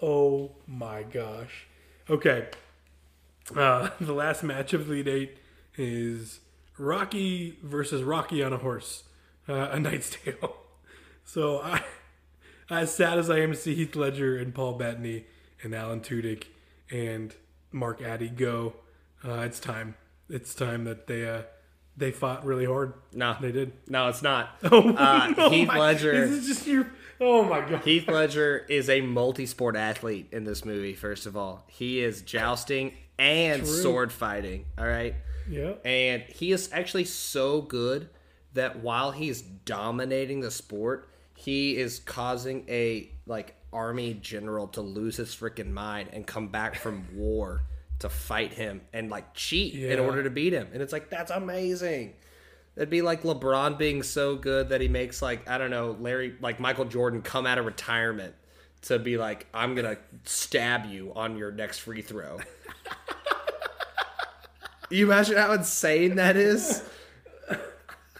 Oh my gosh. Okay. Uh, the last match of the Elite Eight is Rocky versus Rocky on a horse, uh, A Knight's Tale. So I, as sad as I am to see Heath Ledger and Paul Bettany and Alan Tudyk and Mark Addy go, uh, it's time. It's time that they uh, they fought really hard. No, They did. No, it's not. Oh, Uh, no, Heath my- Ledger. This is just your. Oh my god. Heath Ledger is a multi-sport athlete in this movie. First of all, he is jousting and True. sword fighting. All right, Yeah. and he is actually so good that while he's dominating the sport, he is causing a like army general to lose his freaking mind and come back from war to fight him and like cheat in order to beat him. And it's like that's amazing. It'd be like LeBron being so good that he makes like I don't know Larry like Michael Jordan come out of retirement to be like I'm gonna stab you on your next free throw. you imagine how insane that is?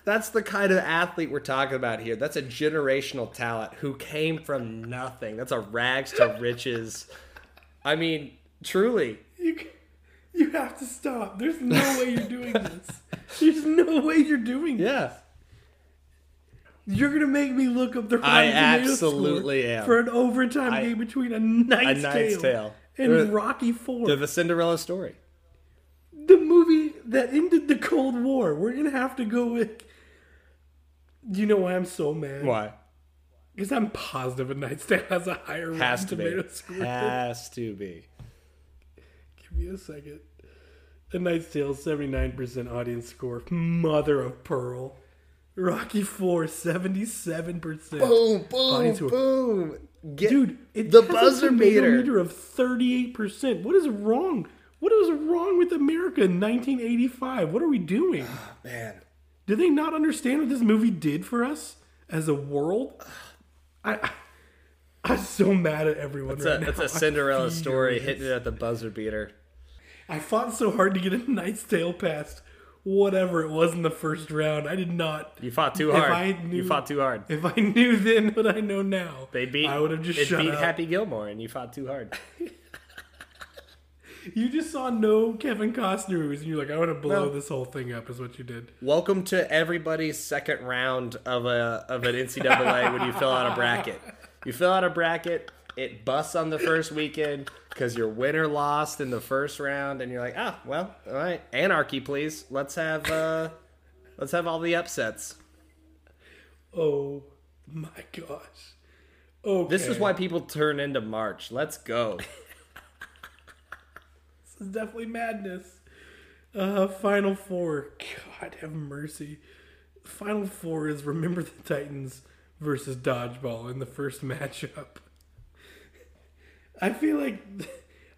That's the kind of athlete we're talking about here. That's a generational talent who came from nothing. That's a rags to riches. I mean, truly. You, you have to stop. There's no way you're doing this. There's no way you're doing this. Yeah. You're gonna make me look up the I Rotten Tomato absolutely am. for an overtime I- game between a Knight's, A Knight's Tale, Tale. and Rocky Four, the Cinderella story. the movie that ended the Cold War. We're gonna have to go with. Do you know why I'm so mad? Why? Because I'm positive a Knight's Tale has a higher Has Rotten to be. Tomato score. Has to be. Give me a second. A Knight's Tale, 79% audience score. Mother of pearl. Rocky 4, 77%. Boom, boom, boom. Get, Dude, it the buzzer meter. meter of 38%. What is wrong? What is wrong with America in 1985? What are we doing? Ah, man. Do they not understand what this movie did for us as a world? I, I'm so mad at everyone It's right a, it's a Cinderella story hitting it at the buzzer beater. I fought so hard to get a Knight's Tale past whatever it was in the first round. I did not. You fought too If hard. I you fought too hard. If I knew then what I know now, They beat. I would have just it shut beat up. Happy Gilmore, and you fought too hard. You just saw no Kevin Costner movies, and you're like, I want to blow No. this whole thing up. Is what you did. Welcome to everybody's second round of a of an NCAA when you fill out a bracket. You fill out a bracket, it busts on the first weekend because your winner lost in the first round, and you're like, ah, well, all right, anarchy, please. Let's have uh, let's have all the upsets. Oh my gosh. Okay. This is why people turn into March. Let's go. Is definitely madness. Uh, Final Four. God have mercy. Final Four is Remember the Titans versus Dodgeball in the first matchup. I feel like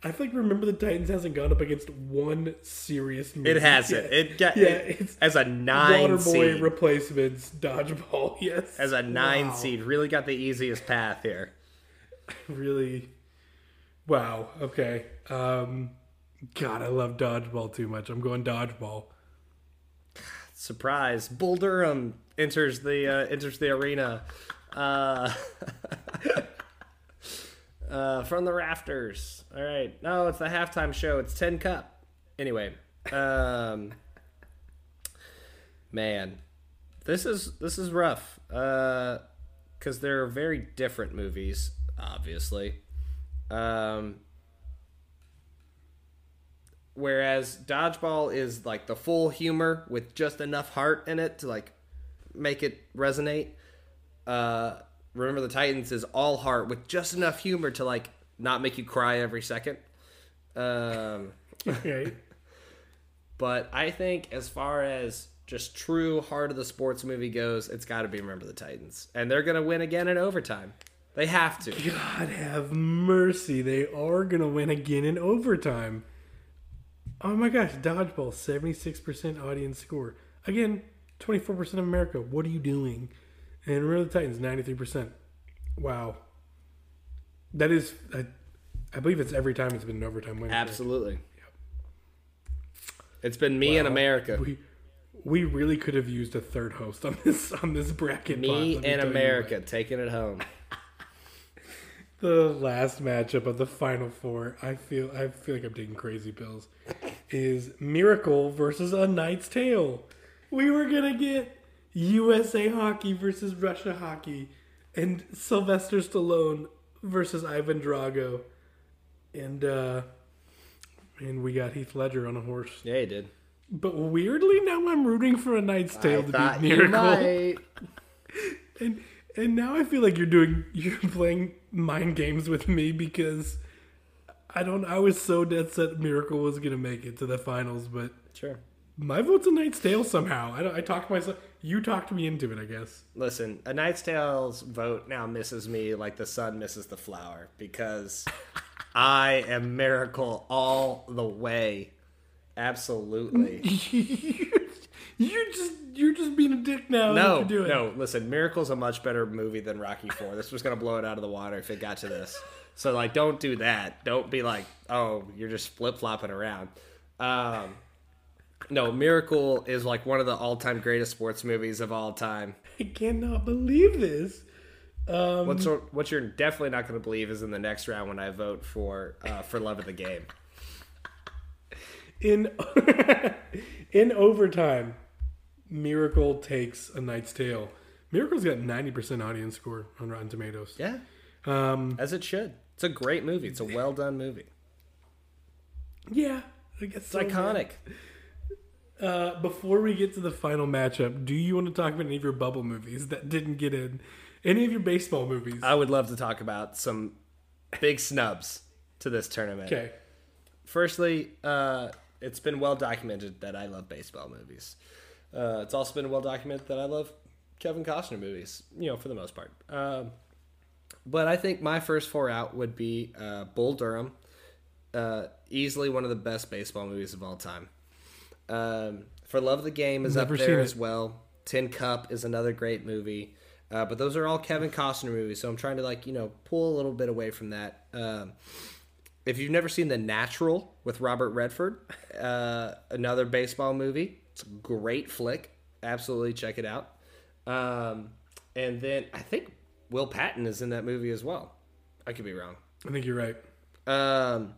I feel like Remember the Titans hasn't gone up against one serious movie. It hasn't. yet. It got yeah, it- it's as a nine Waterboy seed. replacements Dodgeball. Yes, as a nine Wow. seed, really got the easiest path here. really wow okay um god i love dodgeball too much i'm going dodgeball Surprise! Bull Durham enters the uh, enters the arena uh, uh, from the rafters. All right, no, it's the halftime show. It's Tin Cup. Anyway, um, man, this is this is rough because they're very different movies, obviously. Um, whereas dodgeball is like the full humor with just enough heart in it to like make it resonate. Uh remember the titans is all heart with just enough humor to like not make you cry every second. Um right but i think as far as just true heart of the sports movie goes it's got to be remember the titans. And they're gonna win again in overtime. They have to. God have mercy. They are gonna win again in overtime oh my gosh dodgeball 76% audience score again 24% of america what are you doing and remember the titans 93% wow that is I, I believe it's every time it's been an overtime win absolutely it's been me Wow. america We we really could have used a third host on this on this bracket. me me and you america taking it home. The last matchup of the final four, I feel I feel like I'm taking crazy pills. Is Miracle versus A Knight's Tale. we were gonna get USA Hockey versus Russia Hockey, and Sylvester Stallone versus Ivan Drago, and uh, and we got Heath Ledger on a horse. Yeah, he did. But weirdly, now I'm rooting for A Knight's Tale I to you Miracle, and and now I feel like you're doing you're playing mind games with me because I don't. I was so dead set Miracle was gonna make it to the finals, but Sure. my vote's A Knight's Tale somehow. I don't, I talked myself. You talked me into it, I guess. Listen, A Knight's Tale's vote now misses me like the sun misses the flower because I am Miracle all the way. Absolutely. You're just you're just being a dick now. No, doing. no. Listen, Miracle's a much better movie than Rocky Four. This was gonna blow it out of the water if it got to this. So like, don't do that. Don't be like, oh, you're just flip flopping around. Um, no, Miracle is like one of the all time greatest sports movies of all time. I cannot believe this. Um, What's what you're definitely not going to believe is in the next round when I vote for uh, for love of the game. in in overtime, Miracle takes a Knight's Tale. Miracle's got ninety percent audience score on Rotten Tomatoes. Yeah, Um, as it should. It's a great movie. It's a well done movie. yeah, I guess It's so, iconic. Uh, before we get to the final matchup, do you want to talk about any of your bubble movies that didn't get in? Any of your baseball movies? I would love to talk about some big snubs to this tournament. okay. Firstly, uh, it's been well documented that I love baseball movies. Uh, it's also been well documented that I love Kevin Costner movies, you know, for the most part. Um, but I think my first four out would be uh, Bull Durham, uh, easily one of the best baseball movies of all time. Um, for Love of the Game is Never up there as well. Tin Cup is another great movie. Uh, but those are all Kevin Costner movies, so I'm trying to like you know pull a little bit away from that. Um, if you've never seen The Natural with Robert Redford, uh, another baseball movie, it's a great flick. Absolutely check it out. Um, and then I think Will Patton is in that movie as well. I could be wrong. I think you're right. Um,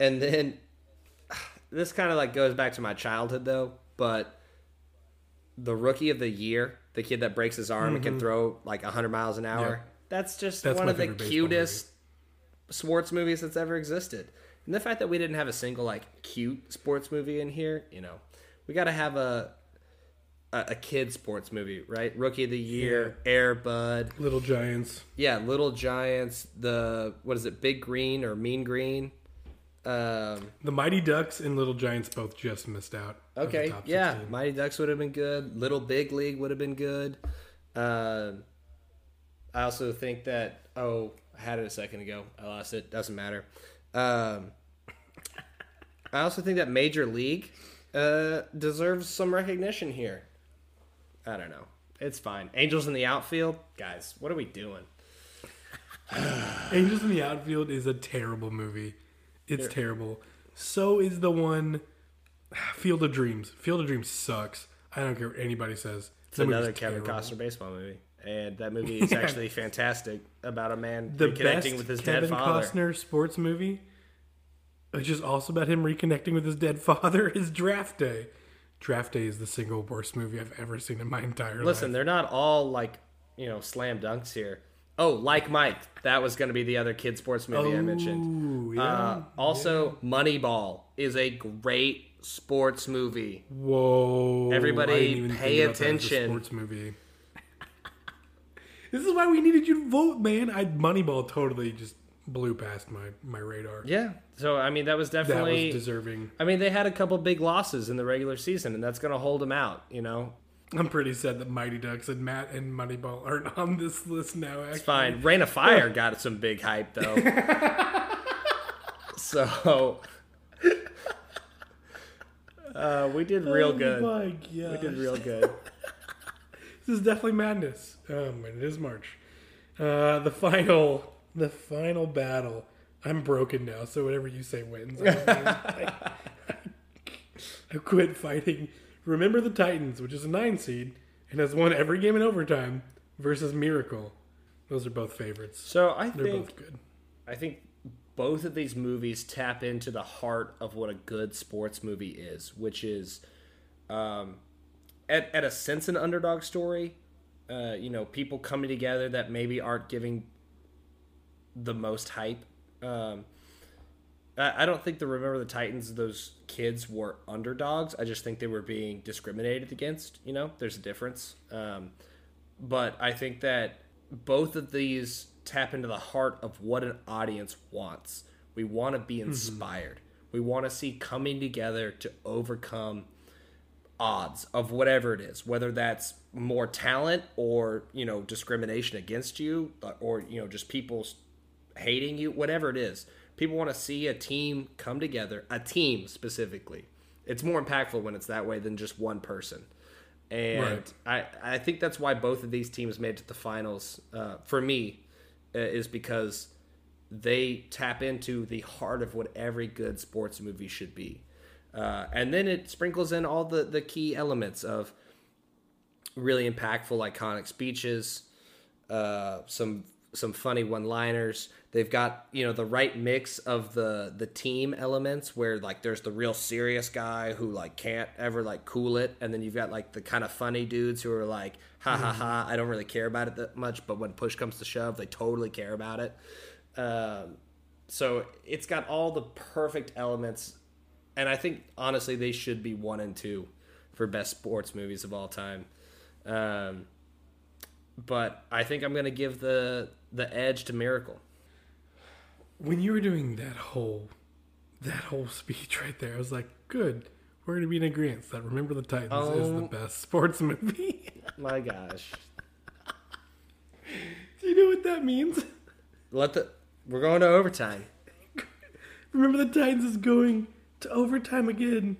and then this kind of like goes back to my childhood though, but the rookie of the year, the kid that breaks his arm and can throw like 100 miles an hour, Mm-hmm. Yeah. that's just That's one of the cutest sports movies that's ever existed. And the fact that we didn't have a single like cute sports movie in here, you know, we got to have a, a a kid sports movie, right? Rookie of the year, Air Bud, Little Giants. yeah, Little Giants, the what is it, Big Green or Mean Green? Um, The Mighty Ducks and Little Giants both just missed out. okay, yeah, 16. Mighty Ducks would have been good. Little Big League would have been good. Um, I also think that oh, I had it a second ago. I lost it. Doesn't matter. Um, I also think that Major League uh, deserves some recognition here. I don't know. It's fine. Angels in the outfield, guys. What are we doing? Angels in the Outfield is a terrible movie. It's terrible. So is the one Field of Dreams. Field of Dreams sucks. I don't care what anybody says. It's another Kevin terrible. Costner baseball movie, and that movie is actually fantastic about a man The reconnecting best with his Kevin dead father. Kevin Costner sports movie, which is also about him reconnecting with his dead father, is Draft Day. Draft Day is the single worst movie I've ever seen in my entire Listen, life. Listen, they're not all like you know slam dunks here. Oh, like Mike, that was going to be the other kid sports movie I mentioned. Yeah. Uh, also, Moneyball is a great sports movie. Whoa! Everybody I didn't even pay think about that as a attention. sports movie. this is why we needed you to vote, man. I Moneyball totally just blew past my my radar. Yeah, so I mean that was that definitely. was deserving. I mean they had a couple big losses in the regular season, and that's going to hold them out. You know, I'm pretty sad that Mighty Ducks and Matt and Moneyball aren't on this list now. Actually. It's fine. Reign of Fire got some big hype though. so uh, we did real good. Oh my We did real good. This is definitely madness. Um, and it is March. Uh, the final, the final battle. I'm broken now, so whatever you say wins. I. I- I quit fighting. Remember the Titans, which is a nine seed and has won every game in overtime, versus Miracle. Those are both favorites. So I They're think both good. I think both of these movies tap into the heart of what a good sports movie is, which is um, at at a sense an underdog story. Uh, you know, people coming together that maybe aren't giving the most hype. Um, I, I don't think the Remember the Titans those kids were underdogs. I just think they were being discriminated against. You know, there's a difference. Um, but I think that both of these tap into the heart of what an audience wants. We want to be inspired. We want to see coming together to overcome odds of whatever it is, whether that's more talent or you know discrimination against you, uh, or you know just people hating you, whatever it is. People want to see a team come together, a team specifically. It's more impactful when it's that way than just one person. And Right. I, I think that's why both of these teams made it to the finals. Uh, for me, uh, is because they tap into the heart of what every good sports movie should be. Uh, and then it sprinkles in all the, the key elements of really impactful, iconic speeches, uh, some some funny one liners. They've got you know the right mix of the the team elements where like there's the real serious guy who like can't ever like cool it, and then you've got like the kind of funny dudes who are like ha ha ha I don't really care about it that much, but when push comes to shove, they totally care about it. Um, so it's got all the perfect elements, and I think honestly they should be one and two for best sports movies of all time. Um, but I think I'm gonna give the the edge to Miracle. when you were doing that whole that whole speech right there, I was like, good. We're gonna be in agreement that Remember the Titans is the Oh. best sports movie. My gosh, Do you know what that means? let the we're going to overtime. Remember the Titans is going to overtime again.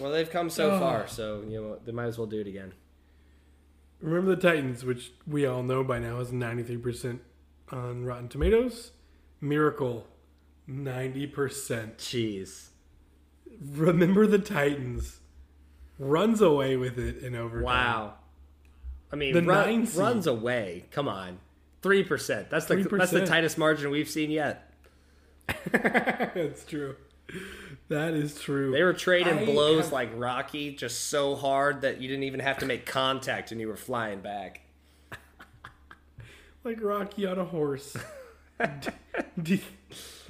Well, they've come so Oh. far, so you know they might as well do it again. Remember the Titans, which we all know by now is 93% on Rotten Tomatoes. Miracle, 90%. Jeez, Remember the Titans runs away with it in overtime. wow. I mean, The run, nine seed. runs away. Come on, three percent. That's the that's the tightest margin we've seen yet. That's true. That is true. They were trading I blows have- like Rocky, just so hard that you didn't even have to make contact, and you were flying back. Like Rocky on a horse, De-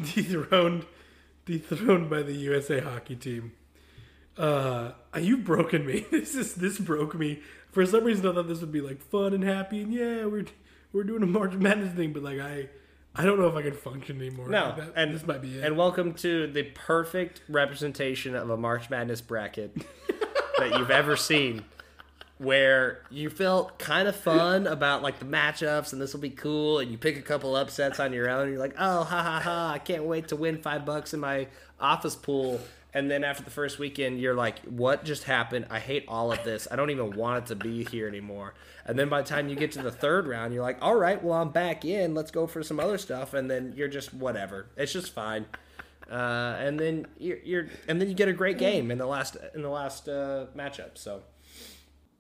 dethroned, dethroned by the USA hockey team. Uh, you've broken me. This is this broke me. For some reason, I thought this would be like fun and happy, and yeah, we're we're doing a March Madness thing. But like, I I don't know if I can function anymore. No, that, and this might be it. And welcome to the perfect representation of a March Madness bracket that you've ever seen, where you felt kind of fun about like the matchups and this will be cool, and you pick a couple upsets on your own. And you're like, oh, ha ha ha! I can't wait to win five bucks in my office pool. And then after the first weekend, you're like, what just happened? I hate all of this. I don't even want it to be here anymore. And then by the time you get to the third round, you're like, all right, well, I'm back in. Let's go for some other stuff. And then you're just whatever. It's just fine. Uh, and then you're, you're and then you get a great game in the last in the last uh, matchup. So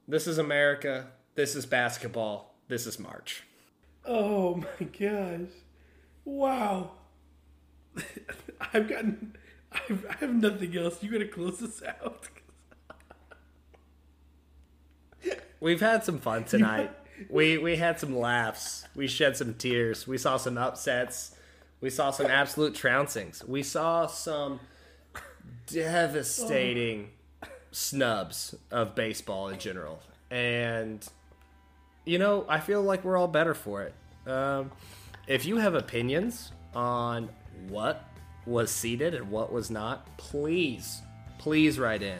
this is America. This is basketball. This is March. oh my gosh! Wow. I've gotten. I've, I have nothing else. You gotta close this out. We've had some fun tonight. we we had some laughs. We shed some tears. We saw some upsets. We saw some absolute trouncings. We saw some devastating snubs of baseball in general. And you know, I feel like we're all better for it. Um, if you have opinions on what was seated and what was not, please, please write in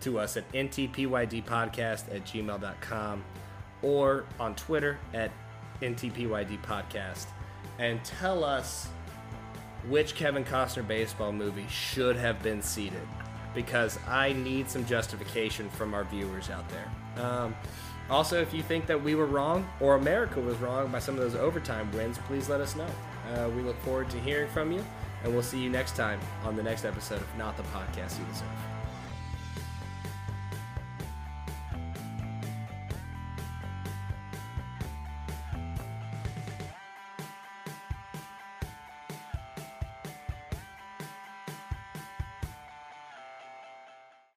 to us at ntpydpodcast at gmail.com or on Twitter at ntpydpodcast and tell us which Kevin Costner baseball movie should have been seated because I need some justification from our viewers out there. Um, also, if you think that we were wrong or America was wrong by some of those overtime wins, please let us know. Uh, we look forward to hearing from you, and we'll see you next time on the next episode of Not the Podcast You Deserve.